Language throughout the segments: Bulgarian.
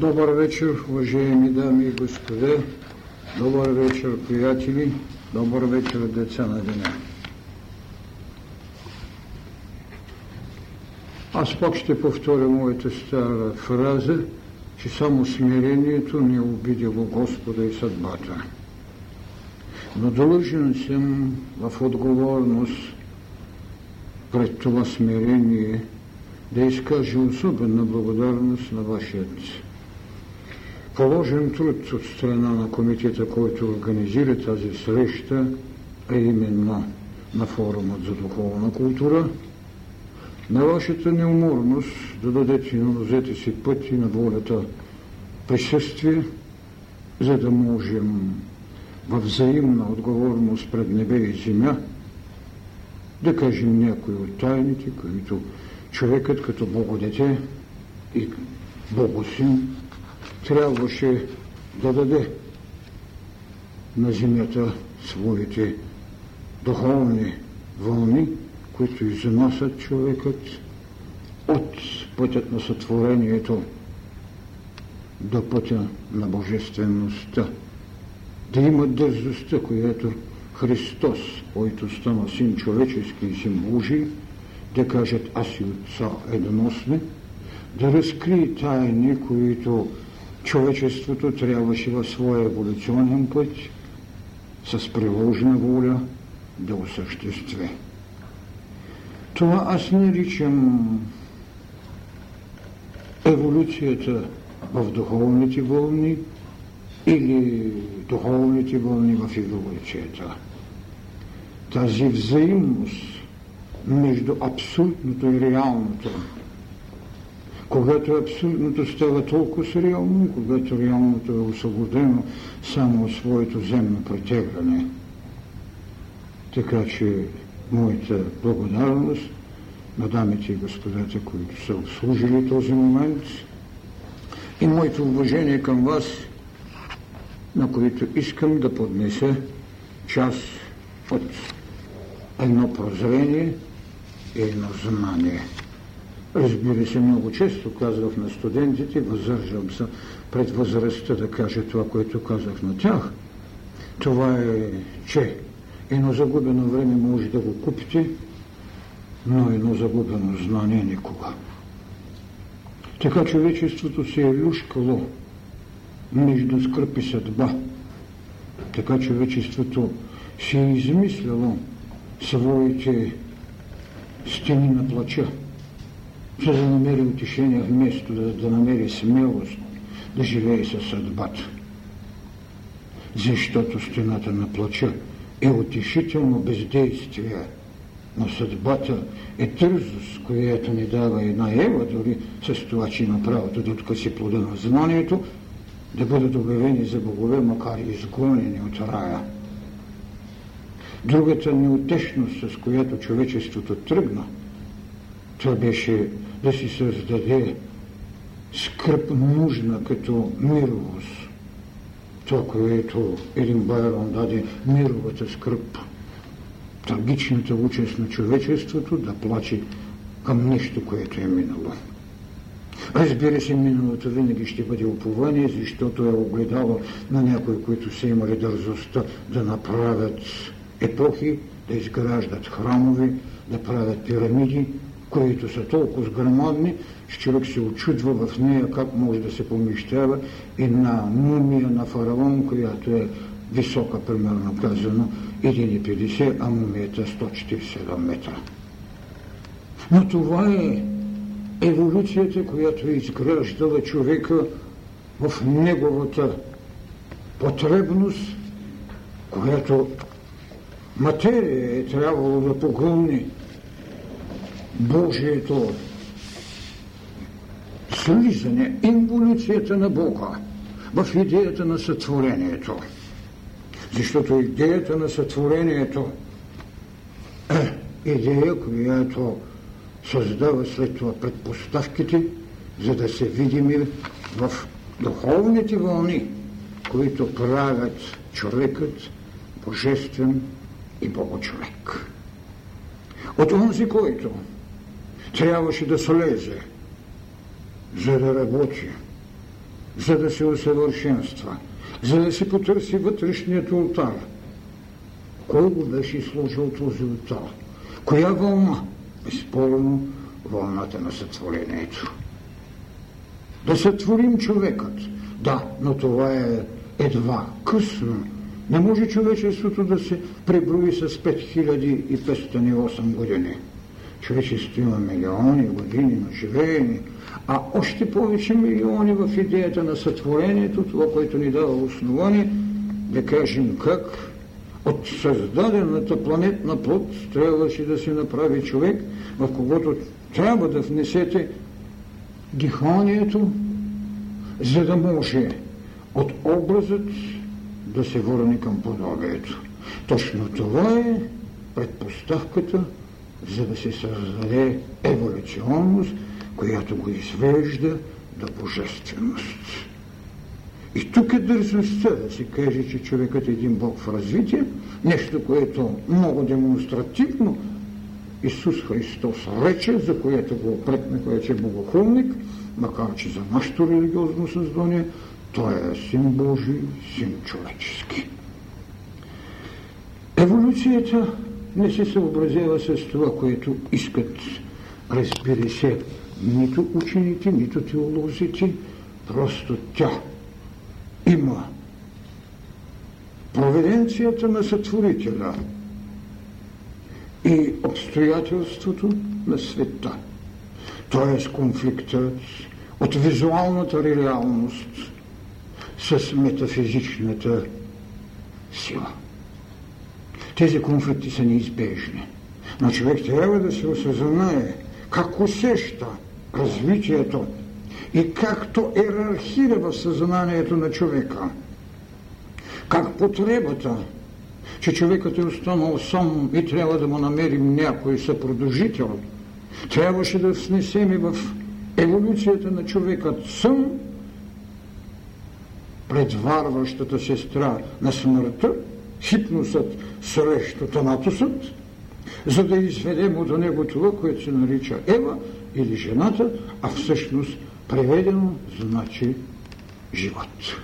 Добър вечер, уважаеми дами и господа. Добър вечер, приятели. Добър вечер, деца на деня. Аз пак ще повторя моята стара фраза, че само смирението не обидело Господа и съдбата. Но длъжен съм в отговорност пред това смирение да изкажа особена благодарност на вашият положен труд от страна на комитета, който организира тази среща, а именно на форумът за духовна култура, на вашата неуморност да дадете на нозете си пъти на волята присъствие, за да можем във взаимна отговорност пред небе и земя да кажем някои от тайните, които човекът като Богодете и Богосин трябваше да даде на земята своите духовни вълни, които изнасят човекът от пътят на сътворението до пътя на божествеността. Да има дързостта, която Христос, който стана син човечески и син Божий, да кажат аз и отца едносни, да разкрие тайни, които човечеството трябваше в своя еволюционен път с приложена воля да осъществи. Това аз наричам еволюцията в духовните вълни или духовните вълни в еволюцията. Тази взаимност между абсолютното и реалното – когато абсолютното става толкова реално и когато реалното е освободено само от своето земно претегляне. Така че моята благодарност на дамите и господата, които са обслужили този момент и моето уважение към вас, на които искам да поднеса част от едно прозрение и едно знание. Разбира се, много често казвах на студентите, въздържам се пред възрастта да кажа това, което казах на тях. Това е, че едно загубено време може да го купите, но едно загубено знание никога. Така човечеството се е люшкало между скръп и съдба. Така човечеството се е измисляло своите стени на плача за да намери утешение вместо да, да намери смелост да живее със съдбата. Защото стената на плача е утешително бездействие, но съдбата е тързост, която ни дава една Ева, дори с това, че има правото да откъси плода на знанието, да бъдат обявени за богове, макар и изгонени от рая. Другата неутешност, с която човечеството тръгна, това беше да си създаде скръп нужна като мировост. Това, което един Байрон даде мировата скръп, трагичната участ на човечеството да плаче към нещо, което е минало. Разбира се, миналото винаги ще бъде упование, защото е огледало на някои, които са имали дързостта да направят епохи, да изграждат храмове, да правят пирамиди, които са толкова грамадни, че човек се очудва в нея как може да се помещава една мумия на фараон, която е висока, примерно казано, 1,50, а мумията 147 метра. Но това е еволюцията, която е изграждала човека в неговата потребност, която материя е трябвало да погълни Божието слизане, инволюцията на Бога в идеята на сътворението. Защото идеята на сътворението е идея, която създава след това предпоставките, за да се видим в духовните вълни, които правят човекът божествен и богочовек. От онзи, който трябваше да слезе, за да работи за да се усъвършенства, за да се потърси вътрешният ултар. Кой беше сложил този ултар? Коя вълна? Безспорно вълната на сътворението. Да сътворим човекът. Да, но това е едва късно. Не може човечеството да се преброи с 5508 години. Човечеството има милиони години на живеене, а още повече милиони в идеята на сътворението, това, което ни дава основание, да кажем как от създадената планетна плод трябваше да се направи човек, в когото трябва да внесете диханието, за да може от образът да се върне към подобието. Точно това е предпоставката, за да се създаде еволюционност, която го извежда до божественост. И тук е дързостта да се каже, че човекът е един Бог в развитие, нещо, което много демонстративно Исус Христос рече, за което го опрекнаха, вече богохулник, макар че за нашето религиозно създание той е син Божий, син човечески. Еволюцията не се съобразява с това, което искат, разбира се, нито учените, нито теолозите, просто тя има проведенцията на сътворителя и обстоятелството на света, т.е. конфликтът от визуалната реалност с метафизичната сила. Тези конфликти са неизбежни. Но човек трябва да се осъзнае как усеща развитието и както ерархира в съзнанието на човека. Как потребата, че човекът е останал сам и трябва да му намерим някой съпродължител, трябваше да внесем и в еволюцията на човекът сън, предварващата сестра на смъртта, хипносът срещу танатосът, за да изведем от него това, което се нарича Ева или жената, а всъщност преведено значи живот.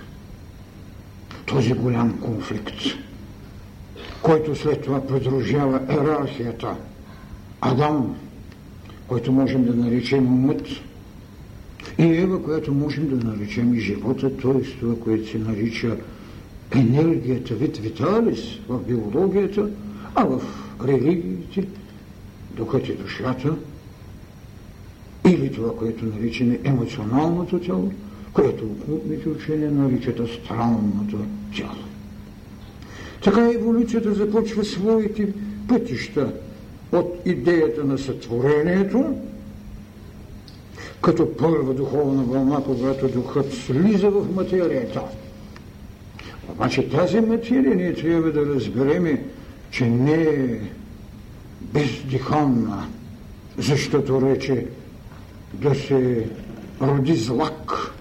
Този голям конфликт, който след това придружава ерархията, Адам, който можем да наречем умът, и Ева, която можем да наречем и живота, т.е. това, което се нарича енергията, вид виталис в биологията, а в религиите, докато е душата, или това, което наричаме емоционалното тяло, което окултните учения наричат астралното тяло. Така еволюцията започва своите пътища от идеята на сътворението, като първа духовна вълна, когато духът слиза в материята. Обаче тази материя ние трябва да разбереме, че не е бездиханна, защото рече да се роди злак,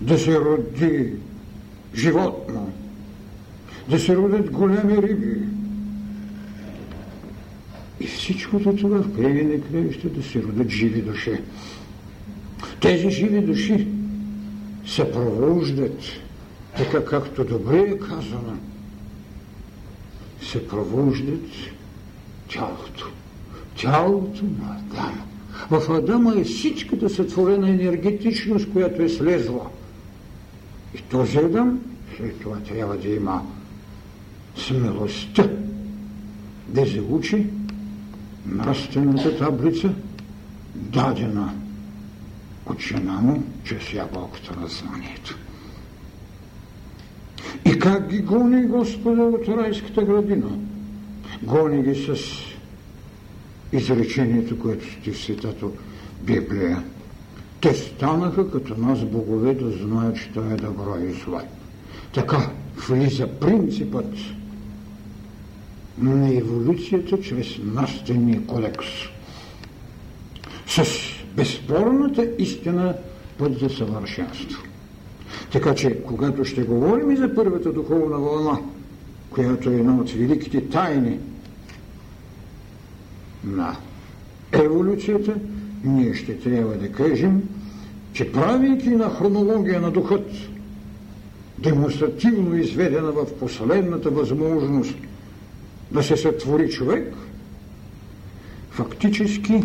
да се роди животно, да се родят големи риби. И всичкото това в края на краища да се родят живи души. Тези живи души се провождат, така както добре е казано, се провождат тялото тялото на Адама. В Адама е всичката сътворена енергетичност, която е слезла. И този Адам след това трябва да има смелостта да заучи нравствената таблица, дадена от жена му, чрез ябълката на знанието. И как ги гони Господа от райската градина? Гони ги с изречението, което сте в Светата Библия. Те станаха като нас богове да знаят, що е добро и зло. Така влиза принципът на еволюцията чрез нравствения кодекс. С безспорната истина път за съвършенство. Така че, когато ще говорим и за първата духовна вълна, която е една от великите тайни на еволюцията, ние ще трябва да кажем, че правейки на хронология на духът, демонстративно изведена в последната възможност да се сътвори човек, фактически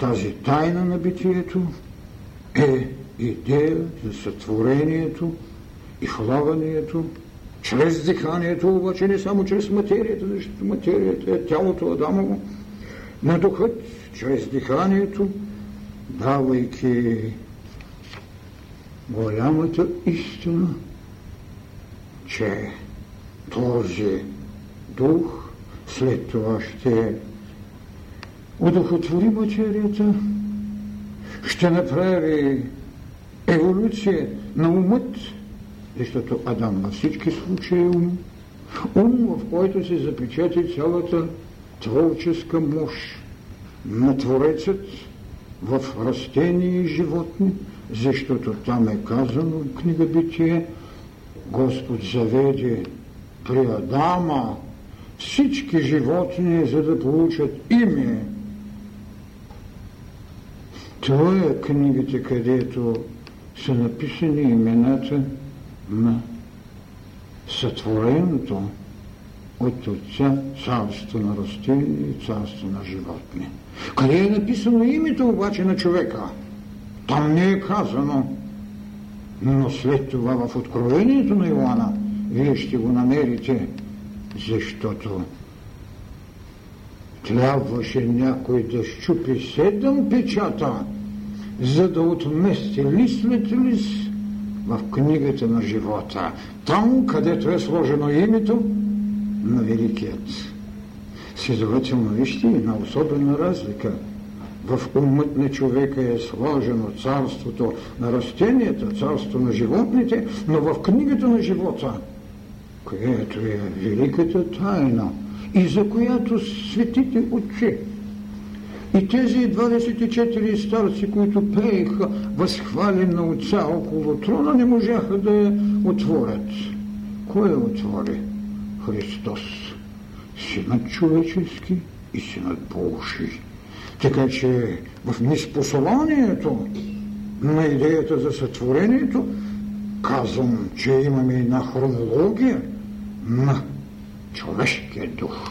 тази тайна на битието е идея за сътворението и влагането чрез диханието, обаче не само чрез материята, защото материята е тялото Адамово, на духът, чрез диханието, давайки голямата истина, че този дух след това ще удохотвори материята, ще направи еволюция на умът, защото Адам във всички случаи е ум, ум, в който се запечати цялата творческа мощ на Творецът в растения и животни, защото там е казано в книга Битие, Господ заведе при Адама всички животни, за да получат име. Това е книгите, където са написани имената на сътвореното от Отца царство на растения и царство на животни. Къде е написано името обаче на човека? Там не е казано. Но след това в Откровението на Иоанна вие ще го намерите, защото трябваше някой да щупи седем печата, за да отмести лист след лист в книгата на живота. Там, където е сложено името на Великият. Следователно, вижте една особена разлика. В умът на човека е сложено царството на растенията, царството на животните, но в книгата на живота, която е великата тайна и за която светите очи и тези 24 старци, които пееха възхвали на отца около трона, не можаха да я отворят. Кой я отвори? Христос. Синът човечески и синът Божий. Така че в неспособанието на идеята за сътворението казвам, че имаме една хронология на човешкия дух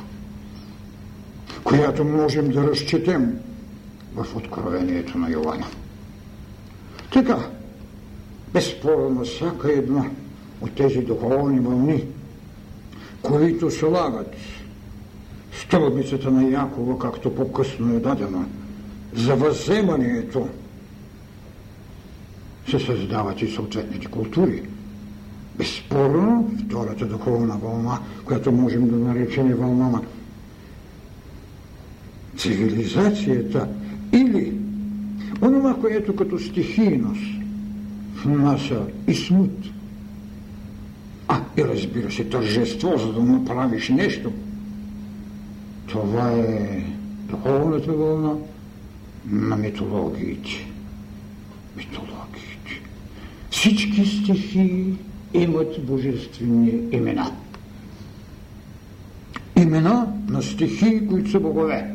която можем да разчетем в Откровението на Йоанна. Така, безспорно всяка една от тези духовни вълни, които слагат стълбицата на Якова, както по-късно е дадено, за въземането, се създават и съответните култури. Безспорно, втората духовна вълна, която можем да наречем вълна на цивилизацията или онова, което като стихийност внася и смут, а и разбира се тържество, за да направиш нещо, това е духовната вълна на митологиите. Митологиите. Всички стихии имат божествени имена. Имена на стихии, които са богове.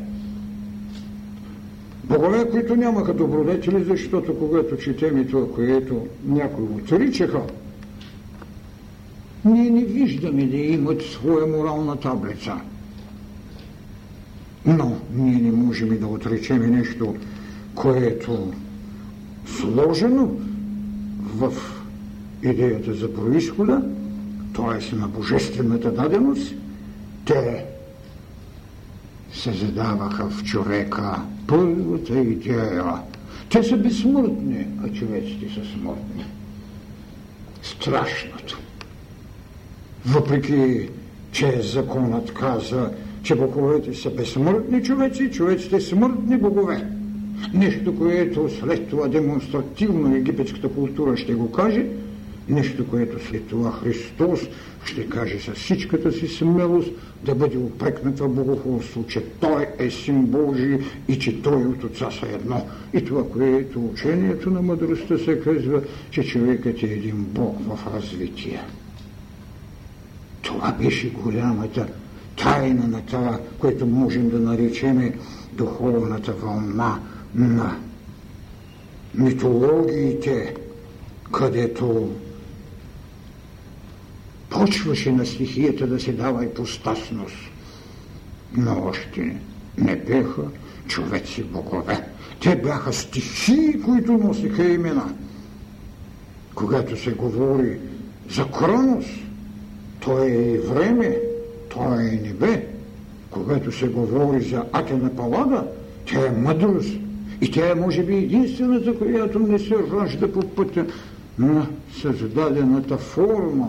Богове, които нямаха добродетели, защото когато четем и това, което някои отричаха, ние не виждаме да имат своя морална таблица. Но ние не можем да отречем нещо, което сложено в идеята за происхода, т.е. на божествената даденост, те се задаваха в човека първата идея. Те са безсмъртни, а човеците са смъртни. Страшното. Въпреки, че законът каза, че боговете са безсмъртни човеци, човеците смъртни богове. Нещо, което след това демонстративно египетската култура ще го каже – Нещо, което след това Христос ще каже с всичката си смелост да бъде опрекнат в богохулство, че Той е син Божий и че Той от Отца са едно. И това, което учението на мъдростта се казва, че човекът е един Бог в развитие. Това беше голямата тайна на това, което можем да наречеме духовната вълна на митологиите, където почваше на стихията да се дава ипостасност, но още не беха човеци богове. Те бяха стихии, които носиха имена. Когато се говори за Кронос, то е време, то е небе. Когато се говори за Атена Палада, тя е мъдрост. И тя е, може би, единствената, която не се ражда по пътя на създадената форма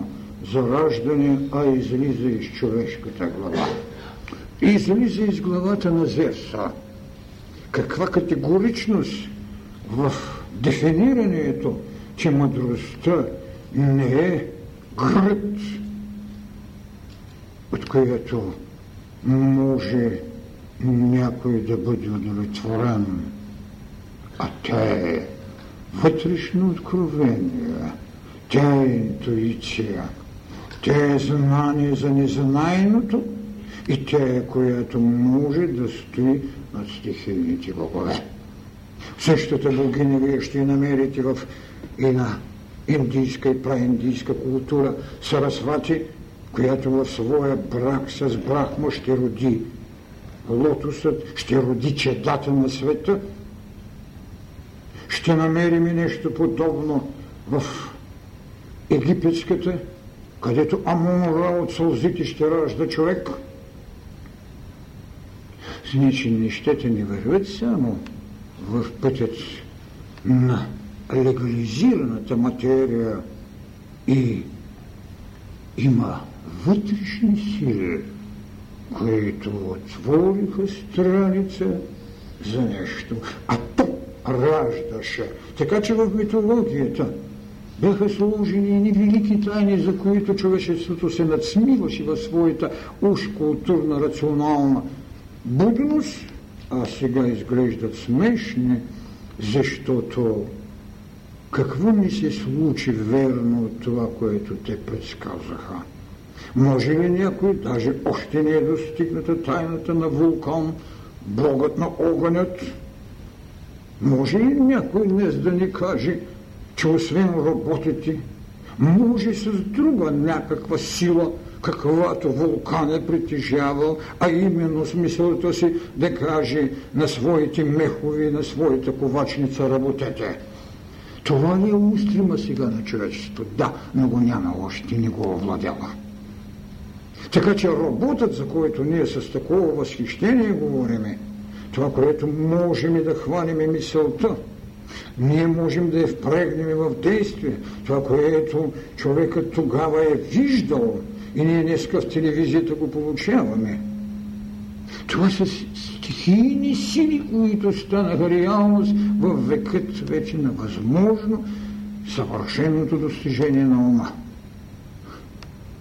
за раждане, а излиза из човешката глава. Излиза из главата на Зевса. Каква категоричност в дефинирането, че мъдростта не е гръд, от която може някой да бъде удовлетворен, а тя е вътрешно откровение, тя е интуиция, тя е знание за незнаеното и тя е, която може да стои над стихийните богове. Същата богиня вие ще намерите в и на индийска и праиндийска култура Сарасвати, която в своя брак с Брахма ще роди лотосът, ще роди чедата на света. Ще намерим и нещо подобно в египетската, където Амон-Ра от сълзите ще ражда човек. Значи нещата не вървят само в пътят на легализираната материя и има вътрешни сили, които отвориха страница за нещо, а то раждаше. Така че в митологията бяха сложени и велики тайни, за които човечеството се надсмиваше в своята уж културна рационална будност, а сега изглеждат смешни, защото какво ми се случи верно от това, което те предсказаха? Може ли някой, даже още не е достигната тайната на вулкан, богът на огънят? Може ли някой днес да ни каже, че освен работите, може с друга някаква сила, каквато вулкан е притежавал, а именно смисълта си да каже на своите мехови, на своята ковачница работете. Това ли е устрима сега на човечеството? Да, но го няма още, не го овладява. Така че работът, за който ние с такова възхищение говориме, това, което можем да хванем мисълта, ние можем да я впрегнем в действие. Това, което човекът тогава е виждал и ние днеска в телевизията го получаваме. Това са стихийни сили, които станаха реалност в векът вече на възможно съвършеното достижение на ума.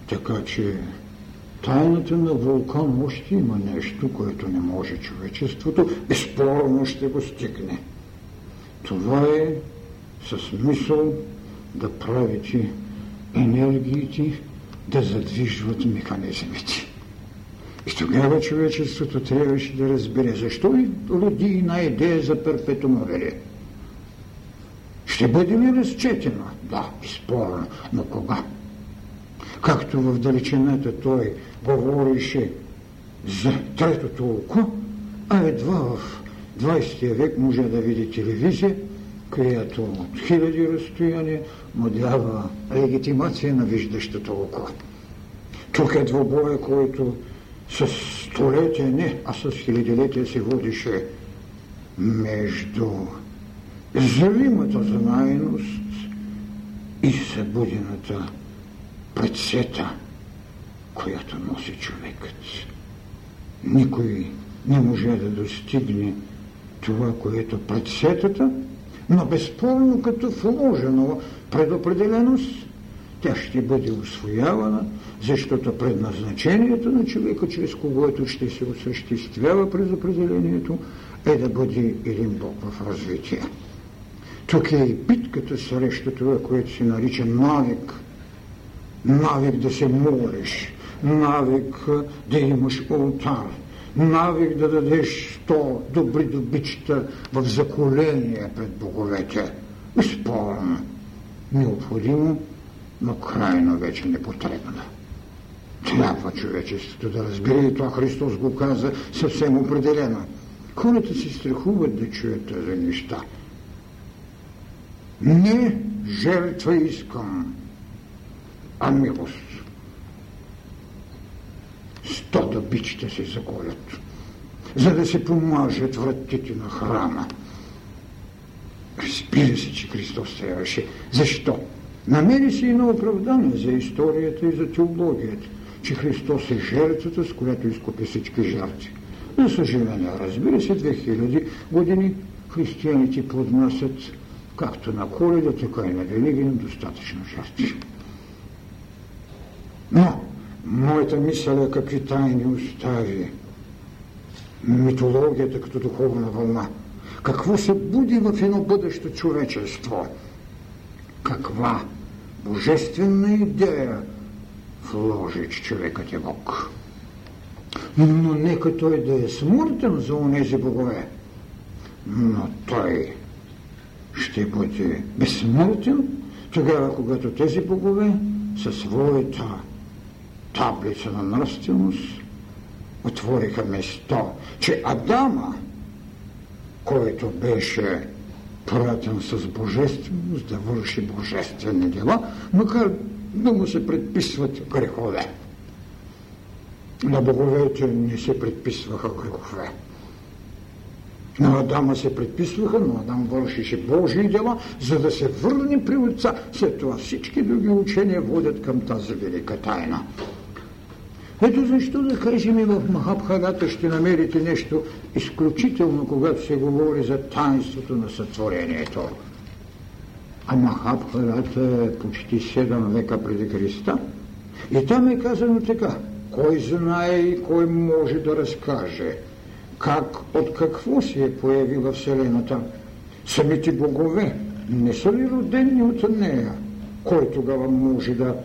Така че тайната на вулкан още има нещо, което не може човечеството, безспорно ще го стигне. Това е със смисъл да правите енергиите да задвижват механизмите. И тогава човечеството трябваше да разбере защо и роди една идея за перпетумовери. Ще бъде ли разчетена? Да, спорно. Но кога? Както в далечината той говореше за третото око, а едва в 20 век може да види телевизия, която от хиляди разстояния му дава легитимация на виждащото око. Тук е двобоя, който с столетия не, а с хилядилетия се водише между зримата знайност и събудената предсета, която носи човекът. Никой не може да достигне това, което предсетата, но безспорно като вложено предопределеност, тя ще бъде освоявана, защото предназначението на човека, чрез когото ще се осъществява през определението, е да бъде един Бог в развитие. Тук е и битката срещу това, което се нарича навик. Навик да се молиш, навик да имаш алтар, навик да дадеш 100 добри добичета в заколение пред боговете. Безспорно, необходимо, но крайно вече непотребно. Трябва човечеството да разбере и това Христос го каза съвсем определено. Хората се страхуват да чуят тези неща. Не жертва искам, а милост. Да бичите се заколят, за да се помажат вратите на храма. Разбира се, че Христос трябваше. Защо? Намери се едно оправдание за историята и за теологията, че Христос е жертвата, с която изкупи всички жертви. За съжаление, разбира се, 2000 години християните поднасят както на коледа, така и на Великден достатъчно жертви. Но моята мисъл е какви тайни остави митологията като духовна вълна. Какво се буди в едно бъдещо човечество? Каква божествена идея вложи, че човекът е Бог? Но нека той да е смъртен за онези богове. Но той ще бъде безсмъртен тогава, когато тези богове със своята таблица на нравственост отвориха место, че Адама, който беше пратен с божественост да върши божествени дела, макар да му се предписват грехове. На боговете не се предписваха грехове. На Адама се предписваха, но Адам вършише Божии дела, за да се върне при Отца. След това всички други учения водят към тази велика тайна. Ето защо да кажем и в Махабхарата ще намерите нещо изключително, когато се говори за таинството на сътворението. А Махабхарата е почти 7 века преди Христа. И там е казано така. Кой знае и кой може да разкаже как, от какво се е появила Вселената. Самите богове не са ли родени от нея? Кой тогава може да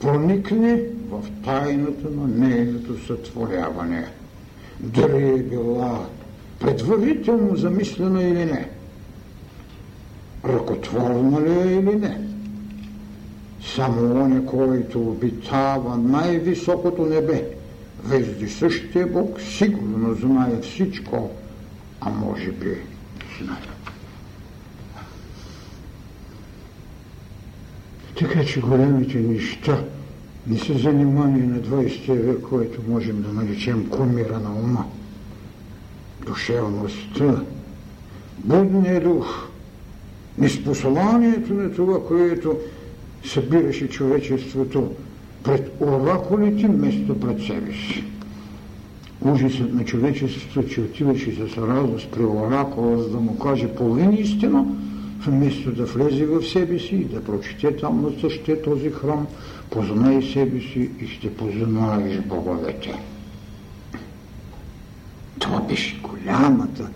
проникне в тайната на нейното сътворяване? Дали е била предварително замислена или не? Ръкотворна ли е или не? Само он, който обитава най-високото небе, същия Бог сигурно знае всичко, а може би знае. Така че големите неща не са занимание на 20 век, който можем да наречем кумира на ума. Душевността, будния дух, неспосланието на това, което събираше човечеството пред оракулите, вместо пред себе си. Ужасът на човечеството, че отиваше с радост при оракула, за да му каже половина истина, вместо да влезе в себе си и да прочете там на същия този храм, познай себе си и ще познаеш боговете. Това беше голямата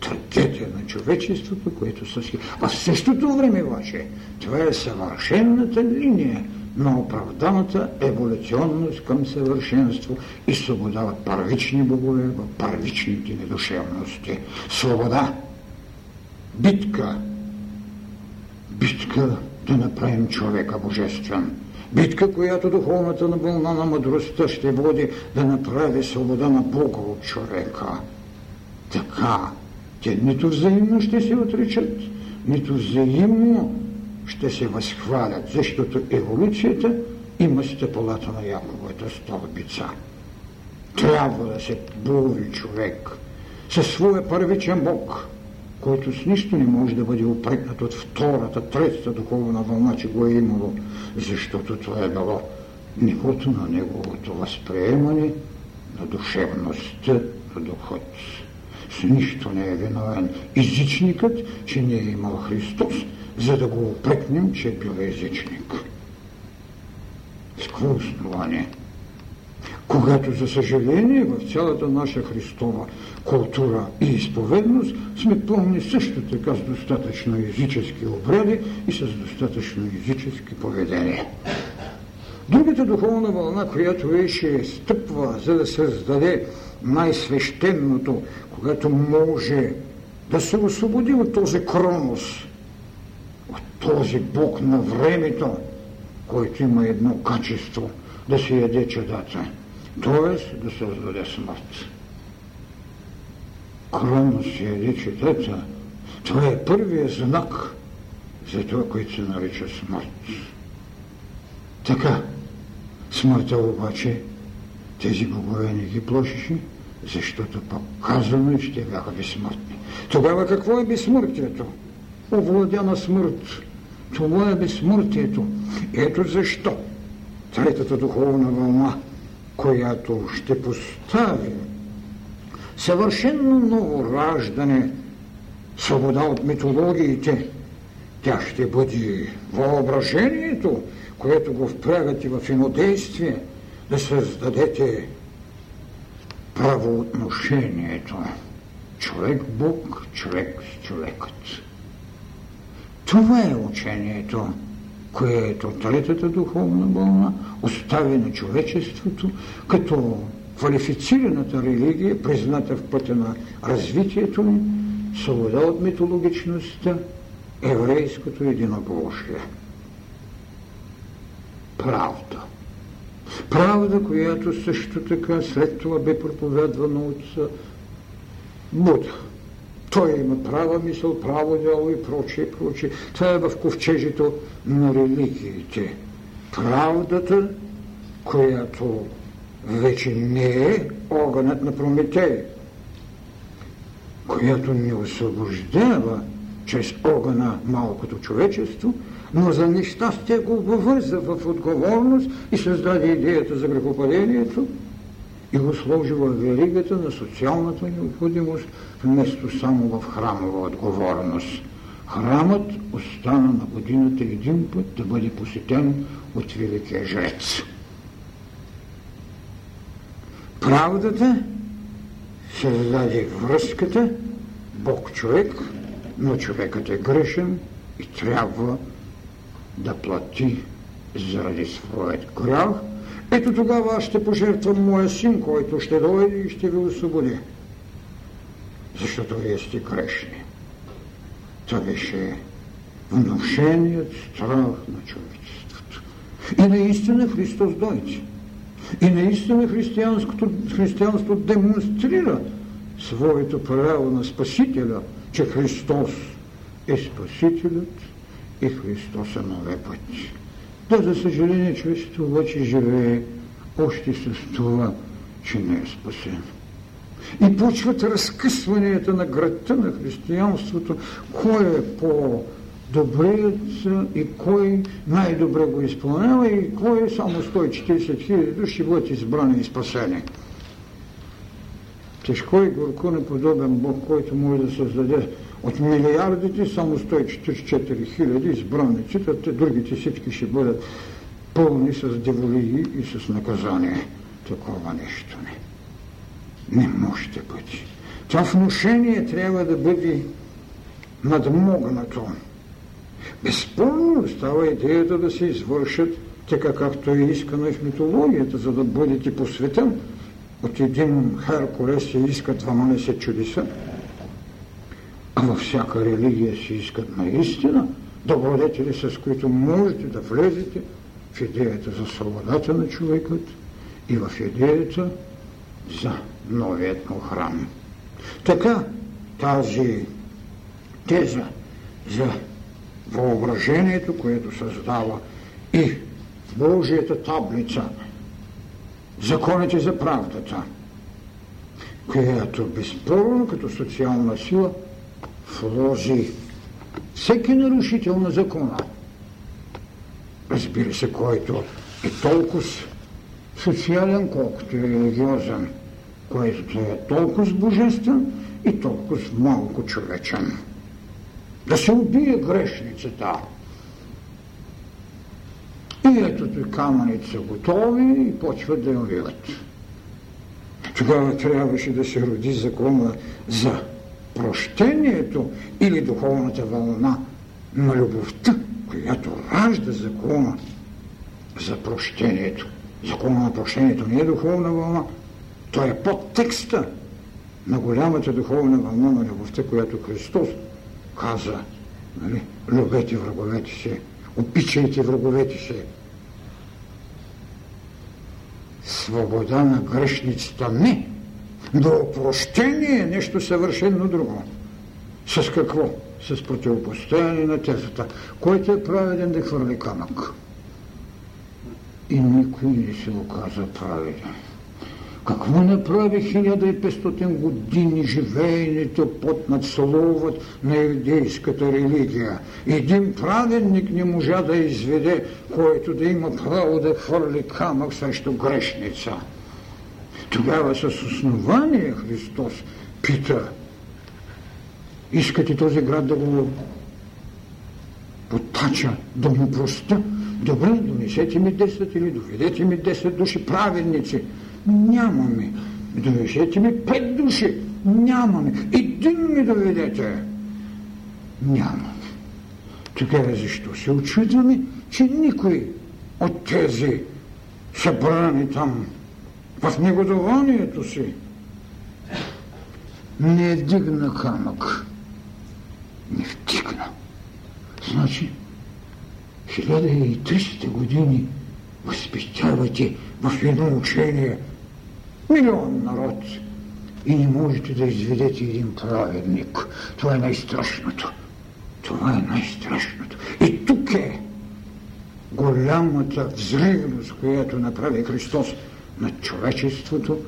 трагедия на човечеството, което също... А в същото време обаче това е съвършенната линия на оправданата еволюционност към съвършенство и свобода от първични богове в първичните недушевности. Свобода, битка, битка да направим човека божествен. Битка, която духовната на вълна на мъдростта ще води да направи свобода на Бога от човека. Така, те нито взаимно ще се отричат, нито взаимно ще се възхвалят, защото еволюцията има стъпалата на Яковата столбица. Трябва да се бури човек със своя първичен Бог, който с нищо не може да бъде опрекнат от втората, третата духовна вълна, че го е имало, защото това е било нивото на неговото възприемане на душевността, на духът. С нищо не е виновен езичникът, че не е имал Христос, за да го опрекнем, че е бил езичник. С какво основание? Когато, за съжаление, в цялата наша Христова култура и изповедност сме пълни също така с достатъчно езически обряди и с достатъчно езически поведение. Другата духовна вълна, която вече стъпва, за да създаде най-свещеното, когато може да се освободи от този кронос, от този Бог на времето, който има едно качество да се яде чадата, т.е. да създаде смърт. Кронос се яде чадата, това е първият знак за това, което се нарича смърт. Така, смъртта обаче тези богове не ги плашеше, защото пък казано че те бяха безсмъртни. Тогава какво е безсмъртието? Овладяна смърт. Това е безсмъртието. Ето защо третата духовна вълна, която ще постави съвършенно ново раждане, свобода от митологиите, тя ще бъде въображението, което го впрягате в едно да създадете правоотношението. Човек-бог, човек с човекът. Това е учението, което третата духовна вълна остави на човечеството като квалифицираната религия, призната в пътя на развитието ни, свобода от митологичността, еврейското единобожие. Правда. Правда, която също така след това бе проповядвана от Буда. Той има права мисъл, право дело и прочее, прочее. Това е в ковчежето на религиите. Правдата, която вече не е огънът на Прометей, която ни освобождава чрез огъна малкото човечество, но за нещастие го въвърза в отговорност и създаде идеята за грехопадението и го сложи в веригата на социалната необходимост, вместо само в храмова отговорност. Храмът остана на годината един път да бъде посетен от великия жрец. Правдата създаде връзката Бог-човек, но човекът е грешен и трябва да плати заради своят грях. Ето тогава аз ще пожертвам моя син, който ще дойде и ще ви освободи. Защото вие сте грешни. Това беше внушеният страх на човечеството. И наистина Христос дойде. И наистина християнството, християнството демонстрира своето право на Спасителя, че Христос е Спасителят и Христос е нове път. Да, за съжаление, човечето обаче живее още с това, че не е спасен. И почват разкъсванията на градта на християнството, кой е по добрият и кой най-добре го изпълнява и кой е само 140 хиляди души бъдат избрани и спасени. Тежко и горко неподобен Бог, който може да създаде от милиардите само 144 хиляди избраници, те другите всички ще бъдат пълни с деволии и с наказание. Такова нещо не. Не може да бъде. Това внушение трябва да бъде надмогнато. Безспорно става идеята да се извършат така както е искано и в митологията, за да бъдете посветен. От един Херкулес се искат 12 чудеса, а във всяка религия се искат наистина добродетели, с които можете да влезете в идеята за свободата на човекът и в идеята за новият му храм. Така тази теза за въображението, което създава и Божията таблица, законите за правдата, която безспорно като социална сила вложи всеки нарушител на закона. Разбира се, който е толкова социален, колкото е религиозен, който е толкова божествен и толкова малко човечен да се убие грешницата. И ето и камъните са готови и почват да я убиват. Тогава трябваше да се роди закона за прощението или духовната вълна на любовта, която ражда закона за прощението. Закона на прощението не е духовна вълна, той е под текста на голямата духовна вълна на любовта, която Христос каза. Нали? Любете враговете си, обичайте враговете си. Свобода на грешницата не, но опрощение е нещо съвършено друго. С какво? С противопостояние на тезата. Който е праведен да хвърли камък. И никой не се оказа праведен. Какво направи 1500 години живеенето под надсловът на евдейската религия? Един праведник не можа да изведе, който да има право да хвърли камък срещу грешница. Тогава с основание Христос пита, искате този град да го потача, да му простя? Добре, донесете ми 10 или доведете ми 10 души праведници – Нямаме. Доведете ми пет души. Нямаме. Един ми доведете. Нямаме. Тогава защо се очудваме, че никой от тези събрани там в негодованието си не е дигна камък. Не втикна. Значи, 1300 години възпитавате в едно учение – Милион народ. И не можете да изведете един праведник. Това е най-страшното. Това е най-страшното. И тук е голямата взривност, която направи Христос над човечеството,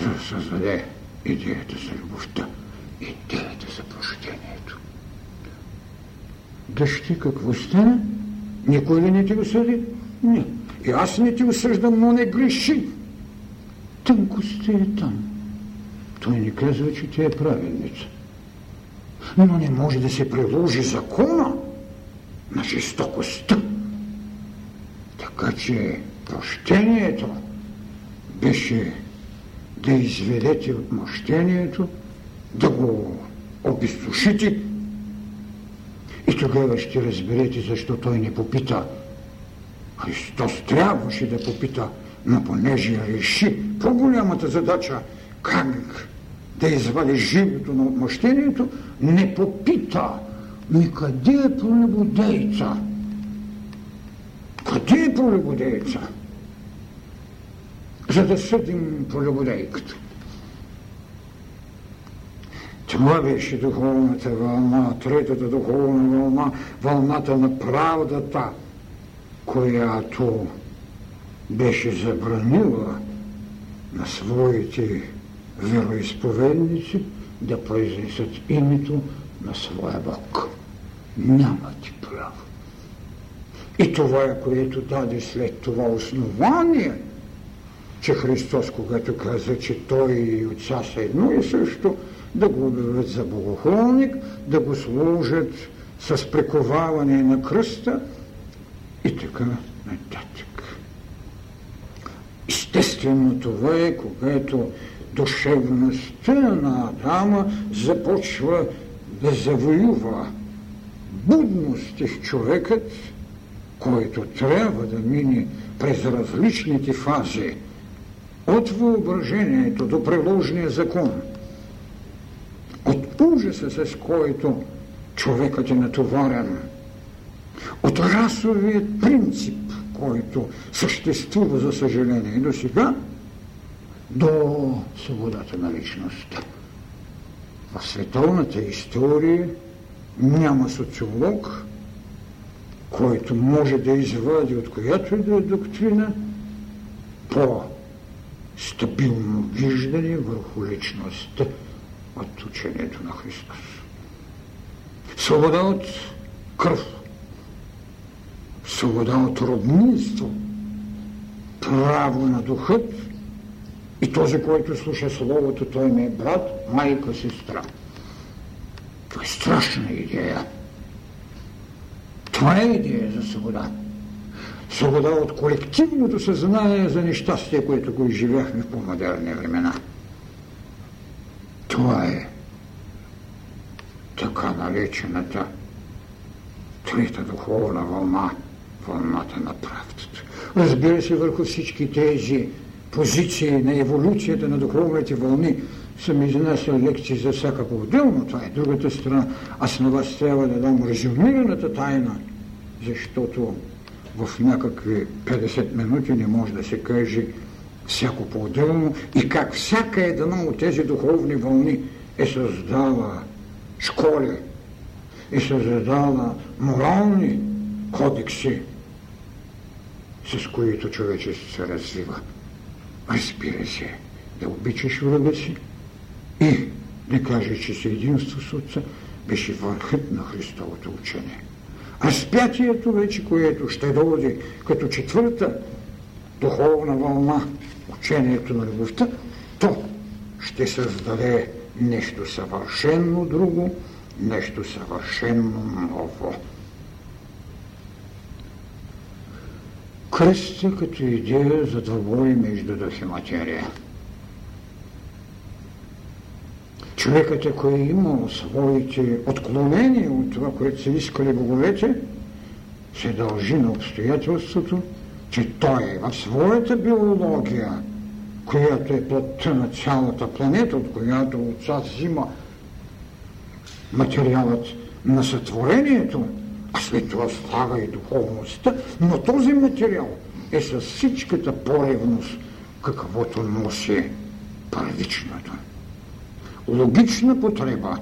за да създаде идеята за любовта, идеята за прощението. Дъщи какво стане? Никой ли не ти осъди? Не. И аз не ти осъждам, но не греши тънкостта е там. Той не казва, че тя е праведница. Но не може да се приложи закона на жестокостта. Така че прощението беше да изведете отмъщението, да го обезсушите и тогава ще разберете защо той не попита. Христос трябваше да попита но понеже реши по-голямата задача как да извади живото на отмъщението, не попита ми къде е пролюбодейца? Къде е пролюбодейца? За да съдим пролюбодейката. Това беше духовната вълна, третата духовна вълна, вълната на правдата, която беше забранила на своите вероисповедници да произнесат името на своя Бог. Нямате право. И това е, което даде след това основание, че Христос, когато каза, че Той и Отца са едно и също, да го обявят за богохолник, да го служат с прековаване на кръста и така нататък. Естествено това е, когато душевността на Адама започва да завоюва будност човекът, който трябва да мине през различните фази от въображението до приложния закон, от ужаса, с който човекът е натоварен, от расовият принцип, който съществува, за съжаление, до сега, до свободата на личността. В световната история няма социолог, който може да извади от която и да е доктрина по-стабилно виждане върху личността от учението на Христос. Свобода от кръв, свобода от роднинство, право на духът и този, който слуша Словото, той ми е брат, майка, сестра. Това е страшна идея. Това е идея за свобода. Свобода от колективното съзнание за нещастие, което го изживяхме в по-модерни времена. Това е така наречената трета духовна вълна – вълната на правдата. Разбира се, върху всички тези позиции на еволюцията на духовните вълни съм изнасял лекции за всяка по-отделно. Това е другата страна. Аз на вас трябва да дам резюмираната тайна, защото в някакви 50 минути не може да се каже всяко по-отделно и как всяка една от тези духовни вълни е създала школи, е създала морални кодекси, с които човечеството се развива. Разбира се, да обичаш врага си и да кажеш, че си единство с Отца, беше върхът на Христовото учение. Разпятието вече, което ще дойде като четвърта духовна вълна, учението на любовта, то ще създаде нещо съвършенно друго, нещо съвършенно ново. Кръстя като идея за двобой между дух и материя. Човекът, ако е имал своите отклонения от това, което са искали боговете, се дължи на обстоятелството, че той е в своята биология, която е плътта на цялата планета, от която отца взима материалът на сътворението, след това слага и духовността, но този материал е с всичката поревност, каквото носи първичното. Логична потреба,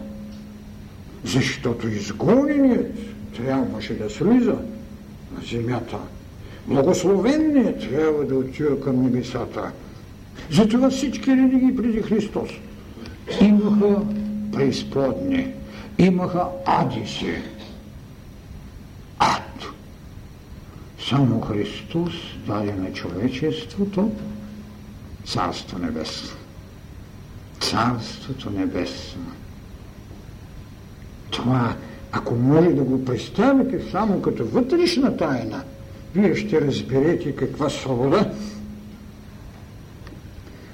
защото изгоненият трябваше да слиза на земята. Благословенният трябва да отива към небесата. Затова всички религии преди Христос имаха преизподни, имаха адиси, Само Христос даде на човечеството Царство Небесно. Царството Небесно. Това, ако може да го представите само като вътрешна тайна, вие ще разберете каква свобода,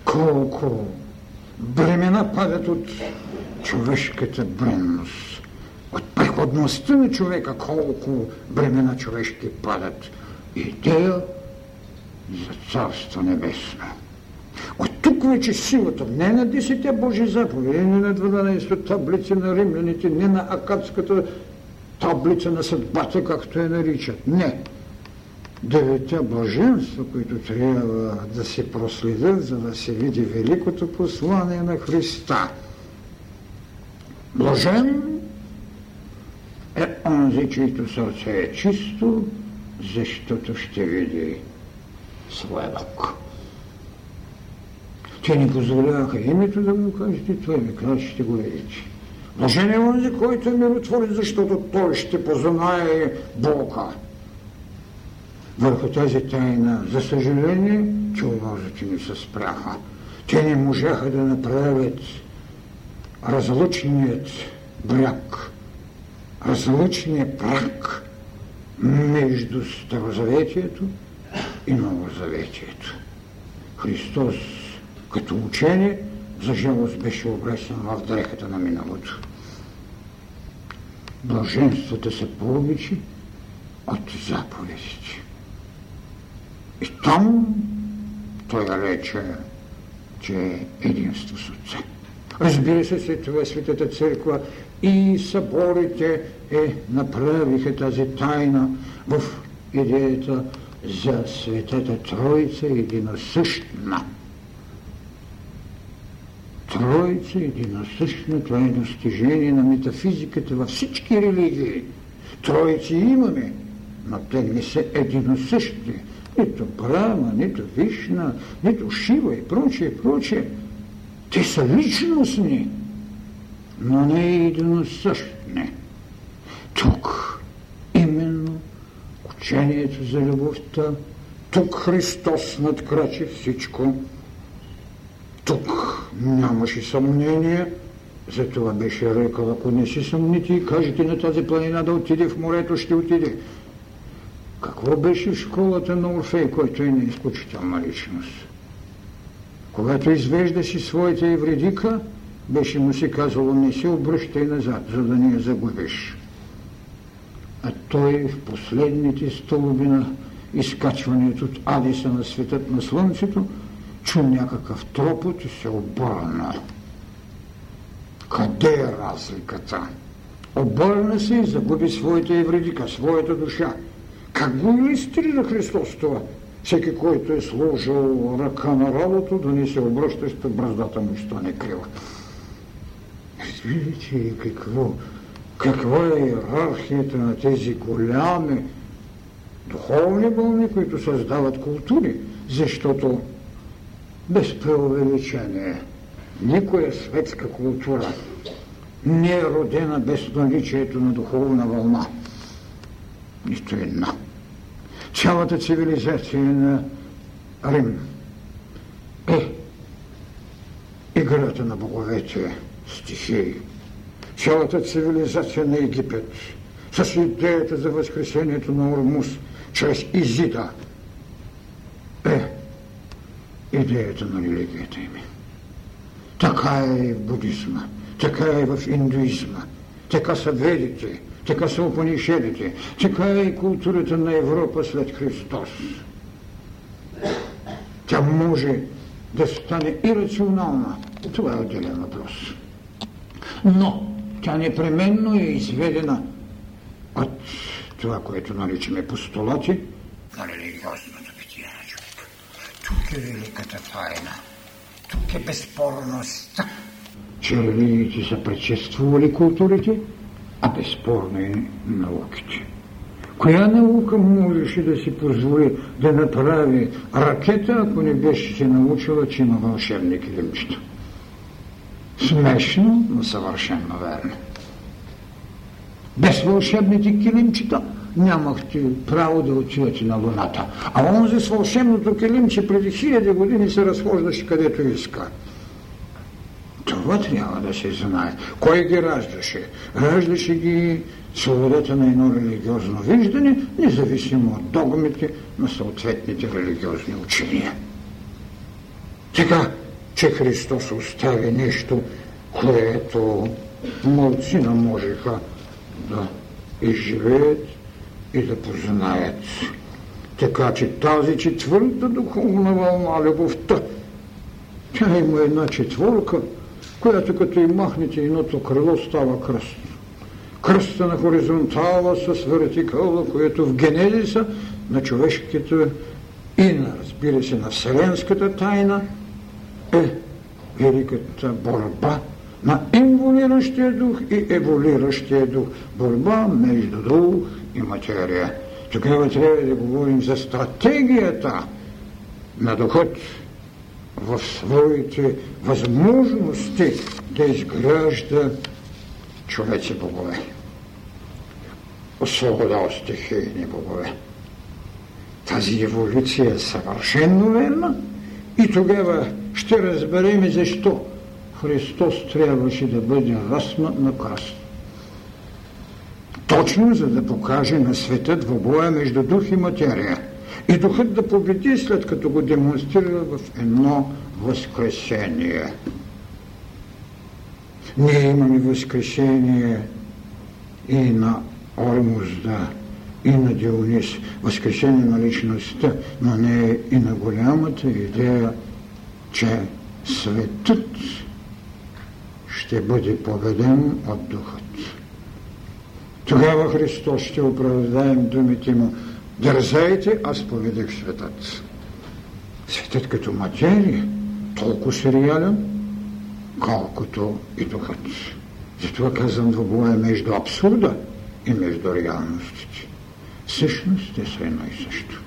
колко бремена падат от човешката бренност от преходността на човека, колко бремена човешки падат. Идея за Царство Небесно. От тук вече силата не на десете Божи заповеди, не на 12 таблици на римляните, не на акадската таблица на съдбата, както я наричат. Не. Девете блаженства, които трябва да се проследят, за да се види великото послание на Христа. Блажен е онзи, чието сърце е чисто, защото ще види своя Бог. Те ни позволяваха името да му кажете, той ми каза, ще го видите. Блажен е онзи, който е миротворен, защото той ще познае Бога. Върху тази тайна, за съжаление, човозите ни се спряха. Те не можаха да направят разлучният бряг различния прак между Старозаветието и Новозаветието. Христос като учение за жалост беше обречен в дрехата на миналото. Блаженствата са повече от заповедите. И там той рече, че е единство с Отца. Разбира се, след това Светата Църква и съборите е, направиха тази тайна в идеята за Светата Троица единосъщна. Троица единосъщна, това е достижение на метафизиката във всички религии. Троици имаме, но те не са единосъщни. Нито Брама, нито Вишна, нито Шива и прочее, прочее. Те са личностни, но не е единосъщни. Тук именно учението за любовта, тук Христос надкрачи всичко. Тук нямаше съмнение, затова беше рекал, ако не си съмните и кажете на тази планина да отиде в морето, ще отиде. Какво беше в школата на Орфей, който е неизключителна личност? Когато извежда си своите евредика, беше му се казало, не се обръщай назад, за да не я загубиш. А той в последните столби на изкачването от Адиса на светът на Слънцето, чу някакъв тропот и се обърна. Къде е разликата? Обърна се и загуби своята евредика, своята душа. Как го иллюстрира Христос това? Всеки, който е сложил ръка на работа, да не се обръща, ще браздата му ще не крива. Видите какво, е иерархията на тези голями духовни вълни, които създават култури, защото без преувеличение никоя светска култура не е родена без наличието на духовна вълна. Нито една. Цялата цивилизация на Рим е играта на боговете, стихии. Цялата цивилизация на Египет с идеята за възкресението на Ормус чрез Изида е идеята на религията им. Така е и в будизма, така е и в индуизма, така са ведите, така са Упанишедите, така е и културата на Европа след Христос. Тя може да стане ирационална. Това е отделен въпрос. Но тя непременно е изведена от това, което наричаме постулати на религиозното битие на човека. Тук е великата тайна. Тук е безспорността. Че религиите са предшествували културите, а безспорно и науките. Коя наука можеше да си позволи да направи ракета, ако не беше се научила, че има вълшебни килимчета? Смешно, но съвършенно верно. Без вълшебните килимчета нямахте право да отивате на Луната. А онзи с вълшебното килимче преди хиляди години се разхождаше където иска. Това трябва да се знае. Кой ги раждаше? Раждаше ги свободата на едно религиозно виждане, независимо от догмите на съответните религиозни учения. Така, че Христос остави нещо, което мълцина можеха да изживеят и да познаят. Така че тази четвърта духовна вълна, любовта, тя има една четворка, която като и махнете едното крило става кръст. Кръста на хоризонтала с вертикала, което в генезиса на човешките и на, разбира се, на вселенската тайна е великата борба на инволиращия дух и еволиращия дух. Борба между дух и материя. Тогава трябва да говорим за стратегията на духът в своите възможности да изгражда човеци богове. Освобода от стихийни богове. Тази еволюция е съвършенно верна и тогава ще разберем защо Христос трябваше да бъде размът на кръст. Точно за да покаже на светът в боя между дух и материя. И духът да победи, след като го демонстрира в едно възкресение. Ние имаме възкресение и на Ормузда, и на Дионис, възкресение на личността, но не и на голямата идея, че светът ще бъде победен от духът. Тогава Христос ще оправдаем думите му Дързайте, аз поведех светът. Светът като материя, толкова сериален, колкото и духът. Затова казвам двобоя между абсурда и между реалностите. Всъщност те са едно и също.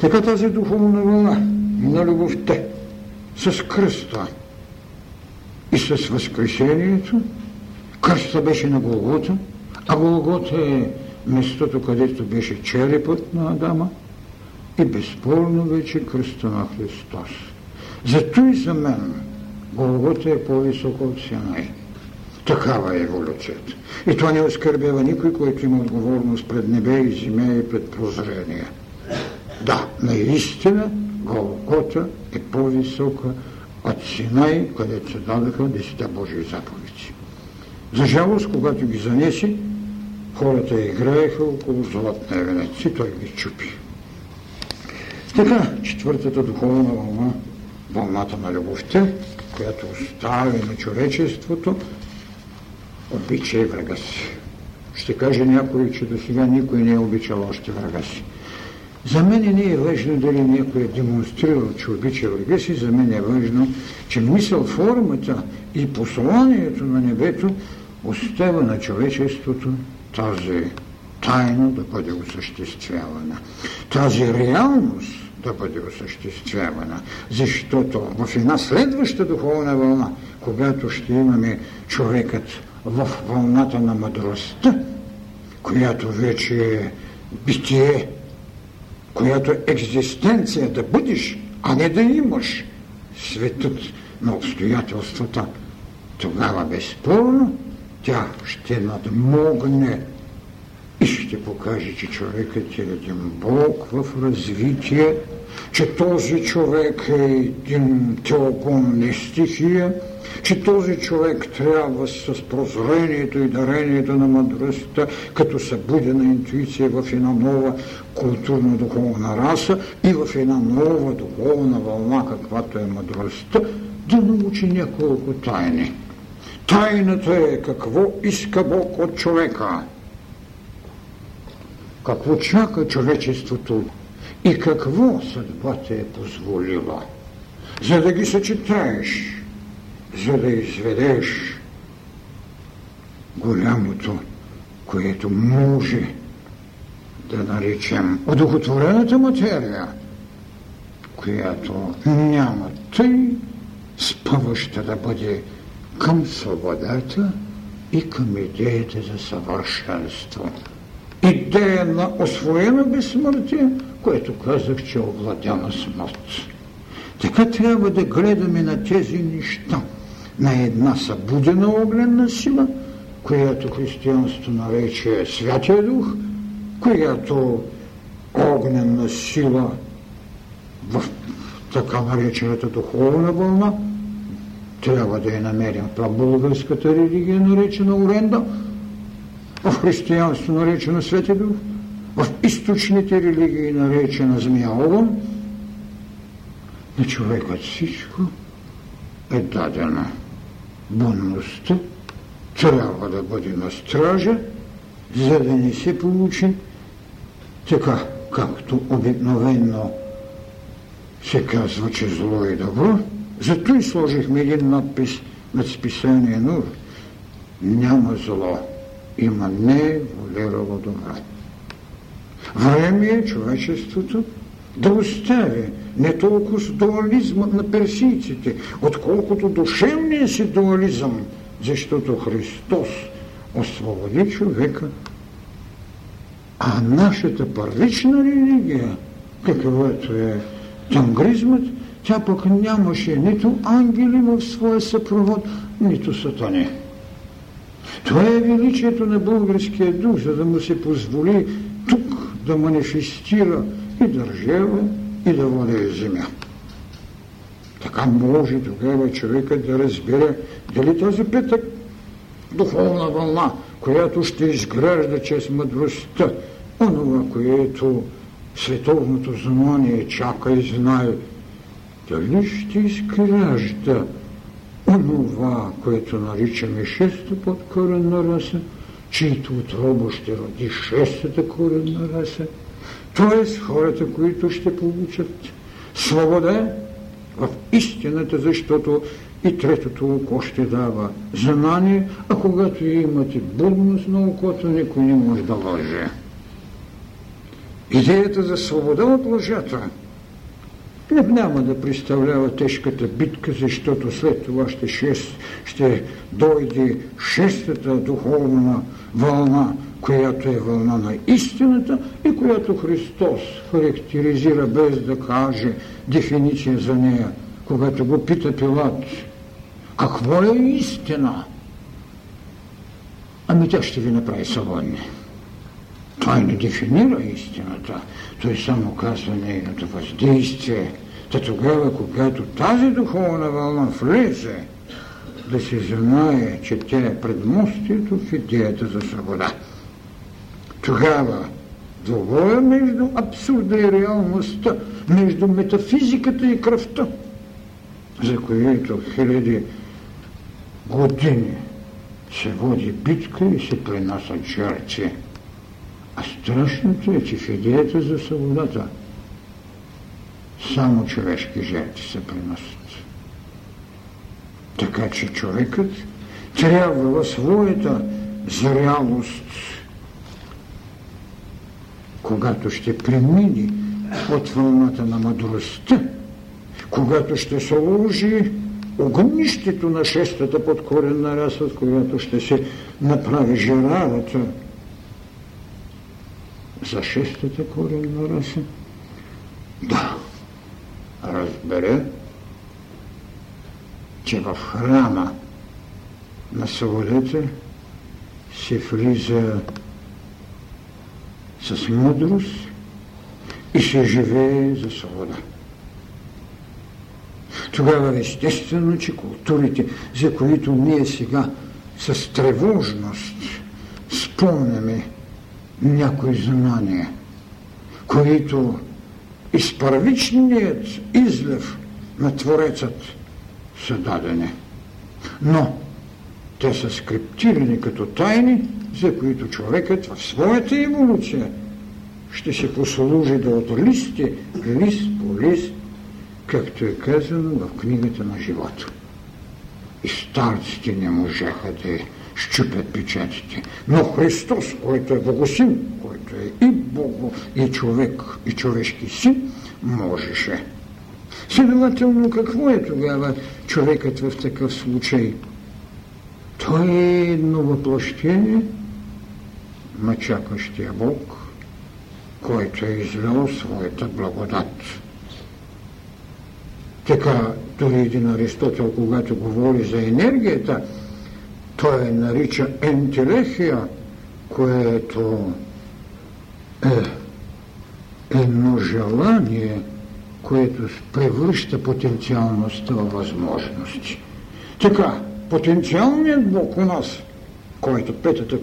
Така тази духовна вълна на любовта с кръста и с възкресението, кръста беше на Голгота, а Голгота е местото, където беше черепът на Адама и безспорно вече кръста на Христос. Зато и за мен Голгота е по-високо от Синай. Такава е еволюцията. И това не оскърбява никой, който има отговорност пред небе и земя и пред прозрение. Да, наистина Голгота е по-висока от Синай, където се дадаха десета Божии заповеди. За жалост, когато ги занеси, хората играеха около златния венец и той ги чупи. Така, четвъртата духовна вълна, вълната на любовта, която остави на човечеството, обича врага си. Ще каже някой, че до сега никой не е обичал още врага си. За мен не е важно дали някой е демонстрирал, че обича врага си, за мен е важно, че мисъл, формата и посланието на небето оставя на човечеството тази тайна да бъде осъществявана. Тази реалност да бъде осъществявана. Защото в една следваща духовна вълна, когато ще имаме човекът в вълната на мъдростта, която вече е битие, която екзистенция да бъдеш, а не да имаш. Светът на обстоятелствата, тогава безспорно тя ще надмогне и ще покаже, че човекът е един Бог в развитие, че този човек е един теогон не стихия, че този човек трябва с прозрението и дарението на мъдростта, като събудена интуиция в една нова културно-духовна раса и в една нова духовна вълна, каквато е мъдростта, да научи няколко тайни. Тайната е какво иска Бог от човека, какво чака човечеството? И какво съдбата е позволила, за да ги съчетаеш, за да изведеш голямото, което може да наречем одухотворената материя, която няма тъй спъваща да бъде към свободата и към идеята за съвършенство. Идея на освоено безсмъртие, което казах, че е овладяна смърт. Така трябва да гледаме на тези неща. На една събудена огненна сила, която християнство нарече Святия Дух, която огненна сила в така наречената духовна вълна, трябва да я намерим в българската религия, наречена Оренда, в християнство наречена Свети Дух, в източните религии наречена Змия Огън, на човекът всичко е дадено. Бунността трябва да бъде на стража, за да не се получи така, както обикновено се казва, че зло и добро. Зато и сложихме един надпис над списание Нур. Няма зло, има не волерово добро. Време е човечеството да остави не толкова с дуализма на персийците, отколкото душевния си дуализъм, защото Христос освободи човека, а нашата първична религия, каквато е тангризмът, тя пък нямаше нито ангели в своя съпровод, нито сатани. Това е величието на българския дух, за да му се позволи тук да манифестира и държава, и да владее земя. Така може тогава човекът да разбере дали този петък духовна вълна, която ще изгражда чрез мъдростта, онова, което световното знание чака и знае, дали ще изгражда онова, което наричаме шеста подкоренна раса, чието отроба ще роди шестата коренна раса, т.е. хората, които ще получат свобода в истината, защото и третото око ще дава знание, а когато имате будност на окото, никой не може да лъже. Идеята за свобода от лъжата не, няма да представлява тежката битка, защото след това ще, шест, ще дойде шестата духовна вълна, която е вълна на истината и която Христос характеризира без да каже дефиниция за нея, когато го пита Пилат. Какво е истина? Ами тя ще ви направи свободни. Той не дефинира истината, той само казва нейното въздействие. Та тогава, когато тази духовна вълна влезе, да се знае, че тя е предмостието в идеята за свобода. Тогава двобоя между абсурда и реалността, между метафизиката и кръвта, за които хиляди години се води битка и се принасят жертви. А страшното е, че в идеята за свободата само човешки жертви се приносят. Така че човекът трябва в своята зрялост, когато ще премини от вълната на мъдростта, когато ще се уложи огнището на шестата подкоренна раса, от която ще се направи жерарата за шестата коренна раса, да разбере, че в храма на свободата се влиза с мъдрост и се живее за свобода. Тогава естествено, че културите, за които ние сега с тревожност спомняме някои знания, които изпървичният излев на Творецът са дадени. Но те са скриптирани като тайни, за които човекът в своята еволюция ще се послужи да отлисти лист по лист, както е казано в книгата на живота. И старците не можаха да щупят печатите. Но Христос, който е Богосин, който е и Бого, и човек, и човешки син, можеше. Следователно, какво е тогава човекът в такъв случай? Той е едно въплощение на чакащия Бог, който е извел своята благодат. Така, дори един Аристотел, когато говори за енергията, той нарича ентелехия, което е едно желание, което превръща потенциалността в възможности. Така, потенциалният Бог у нас, който петата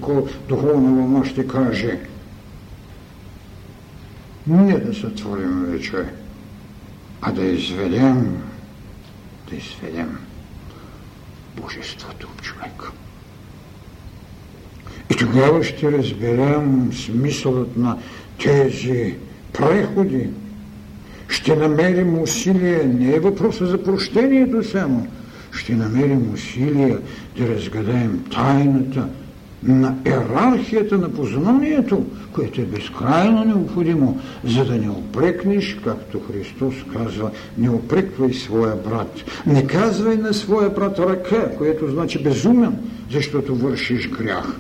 духовна вълна ще каже, не да сътворим вече, а да изведем, да изведем Божеството в човека. И тогава ще разберем смисълът на тези преходи. Ще намерим усилия, не е въпроса за прощението само, ще намерим усилия да разгадаем тайната на иерархията на познанието, което е безкрайно необходимо, за да не опрекнеш, както Христос казва, не опреквай своя брат. Не казвай на своя брат ръка, което значи безумен, защото вършиш грях.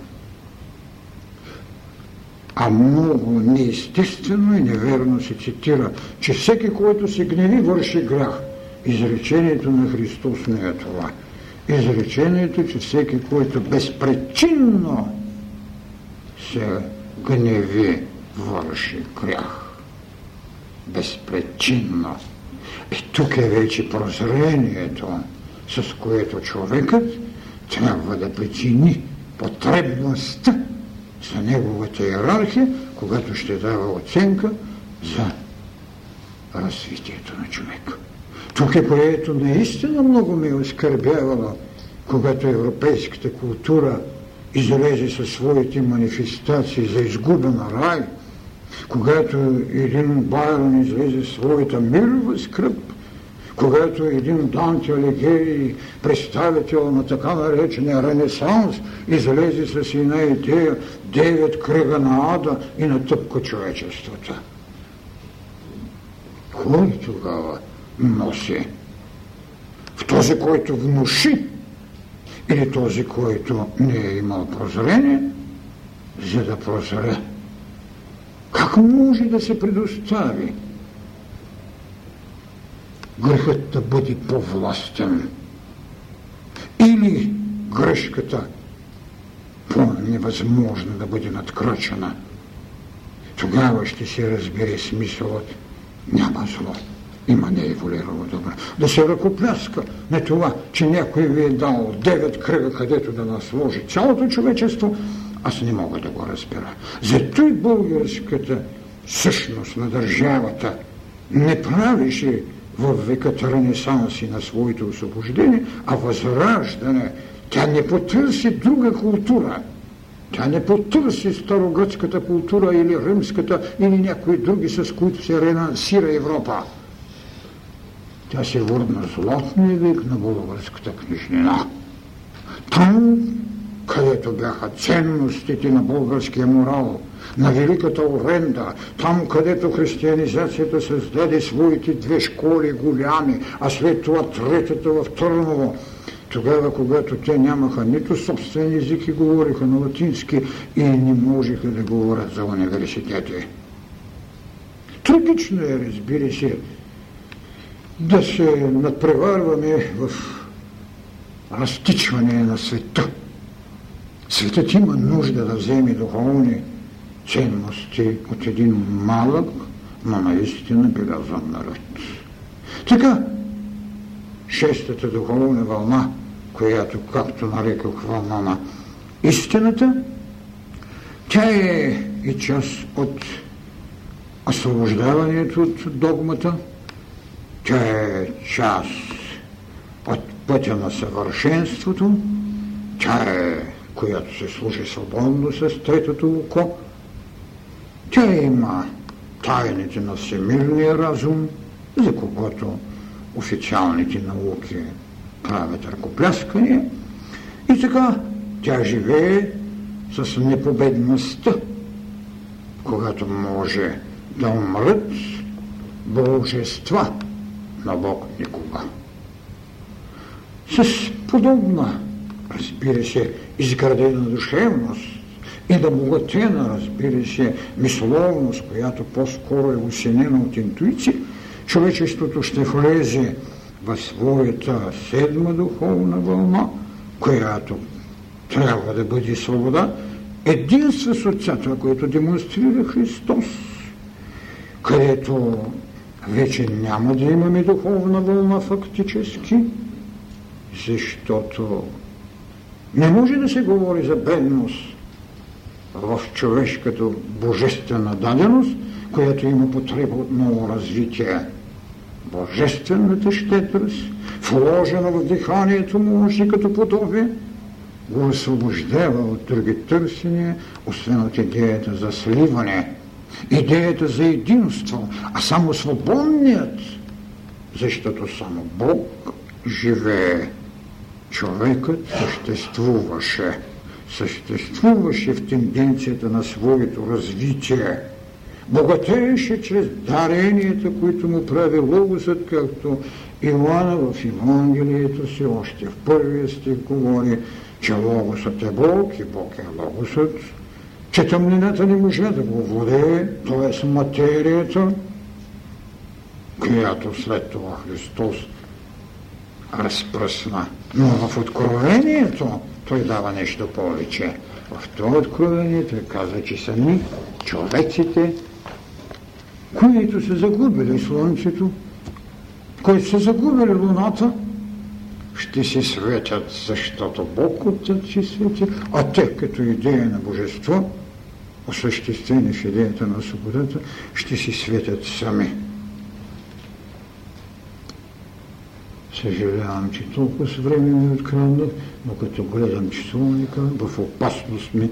А много неестествено и неверно се цитира, че всеки, който се гневи, върши грях. Изречението на Христос не е това. Изречението, че всеки, който безпричинно се гневи, върши грях. Безпричинно. И тук е вече прозрението, с което човекът трябва да причини потребността за неговата иерархия, когато ще дава оценка за развитието на човека. Тук е което наистина много ме оскърбявало, когато европейската култура излезе със своите манифестации за изгубена рай, когато един Байрон излезе своята мирова скръп, когато един Данте Алигери, представител на така наречения Ренесанс, излезе с една идея девет кръга на ада и натъпка човечеството. Кой тогава носи? В този, който внуши или този, който не е имал прозрение, за да прозре. Как може да се предостави грехът да бъде по-властен или грешката по-невъзможно да бъде надкрачена? Тогава ще се разбере смисълът. Няма зло има не еволюирало добро. Да се ръкопляска на това, че някой ви е дал девет кръга, където да насложи цялото човечество, аз не мога да го разбера. Зато и българската същност на държавата не правише в веката Ренесанс и на своето освобождение, а възраждане. Тя не потърси друга култура. Тя не потърси старогръцката култура или римската, или някои други, с които се ренансира Европа. Тя се върна златния век на българската книжнина. Там, където бяха ценностите на българския морал, на Великата Оренда, там където християнизацията създаде своите две школи голями, а след това третата в Търново, тогава, когато те нямаха нито собствен език и говориха на латински и не можеха да говорят за университети. Трагично е, разбира се, да се надпреварваме в разтичване на света. Светът има нужда да вземе духовни ценности от един малък, но наистина белязан народ. Така, шестата духовна вълна, която, както нарекох, вълна на истината, тя е и част от освобождаването от догмата, тя е част от пътя на съвършенството, тя е, която се служи свободно с третото око, тя има тайните на всемирния разум, за когото официалните науки правят ръкопляскания. И така тя живее с непобедността, когато може да умрат божества на Бог никога. С подобна, разбира се, изградена душевност и да богатена, разбира се, мисловност, която по-скоро е усенена от интуиция, човечеството ще влезе в своята седма духовна вълна, която трябва да бъде свобода, единство с Отцата, което демонстрира Христос, където вече няма да имаме духовна вълна фактически, защото не може да се говори за бедност в човешката божествена даденост, която има потреба от ново развитие. Божествената щедрост, вложена в диханието му и като подобие, го освобождава от други търсения, освен от идеята за сливане, идеята за единство, а само свободният, защото само Бог живее. Човекът съществуваше, съществуваше в тенденцията на своето развитие – богатееше чрез даренията, които му прави Логосът, както Иоанна в Евангелието си още в първия стих говори, че Логосът е Бог и Бог е Логосът, че тъмнината не може да го владее, т.е. материята, която след това Христос разпръсна. Но в откровението той дава нещо повече. В това откровение той казва, че сами човеците които са загубили Слънцето, които са загубили Луната, ще се светят, защото Бог Отец си свети, а те като идея на Божество, осъществени в идеята на свободата, ще си светят сами. Съжалявам, че толкова с време ми откраднах, но като гледам часовника, в опасност ми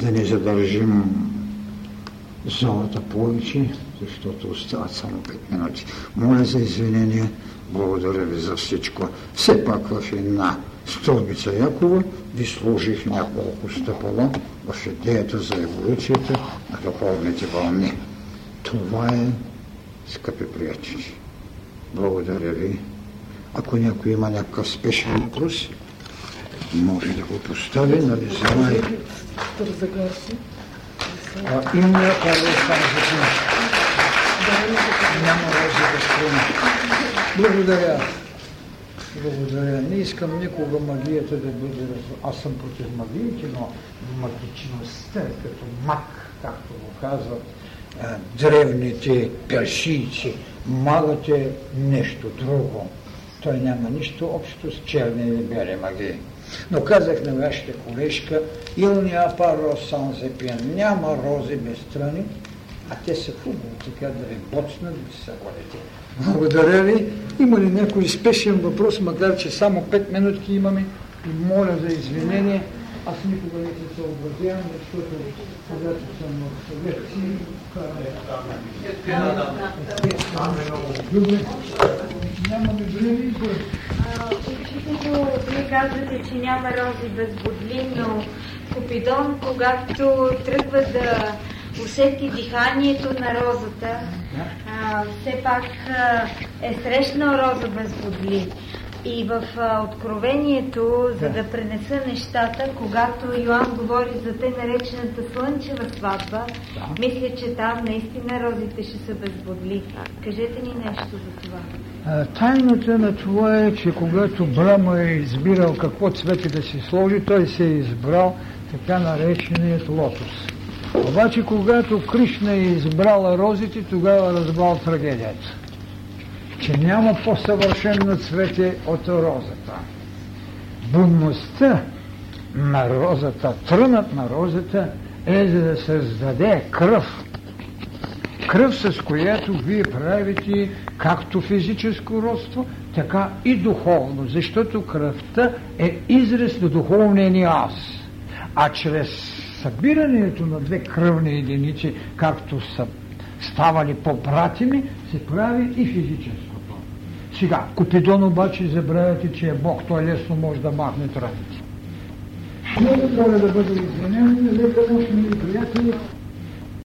да не задържим залата повече, защото остават само 5 минути. Моля за извинение, благодаря ви за всичко. Все пак в една стълбица Якова ви служих няколко стъпала в идеята за еволюцията на духовните вълни. Това е, скъпи приятели. Благодаря ви. Ако някой има някакъв спешен въпрос, може да го постави, нали знаете. А, има някаква няма рози да Благодаря. Благодаря. Не искам никога магията да бъде... Аз съм против магиите, но магичността е като мак, както го казват древните персийци. Магът е нещо друго. Той няма нищо общо с черни или бели магии. Но казах на вашата колежка, il n'y a pas няма рози без страни, а те са хубаво така да ви боцнат, да се водите. Благодаря ви. Има ли някой спешен въпрос, макар че само 5 минутки имаме и моля за извинение. Аз никога не се съобразявам, защото когато съм в съвет си, Добре. Нямаме време и Учителю, вие казвате, че няма рози без бодли, но Купидон, когато тръгва да усети диханието на розата, а, все пак а, е срещнал роза без бодли. И в а, Откровението, за да пренеса нещата, когато Йоанн говори за те наречената слънчева сватба, мисля, че там наистина розите ще са безбодли. Кажете ни нещо за това. Тайната на това е, че когато Брама е избирал какво цвете да си сложи, той се е избрал така нареченият лотос. Обаче, когато Кришна е избрала розите, тогава разбрал трагедията че няма по-съвършено цвете от розата. Будността на розата, трънът на розата е за да създаде кръв. Кръв, с която вие правите както физическо родство, така и духовно, защото кръвта е израз на духовния ни аз. А чрез събирането на две кръвни единици, както са ставали по-братими, се прави и физическо. Сега, Купидон обаче забравяте, че е Бог, той лесно може да махне трафици. Много моля да бъде извинен, нощ, мили приятели,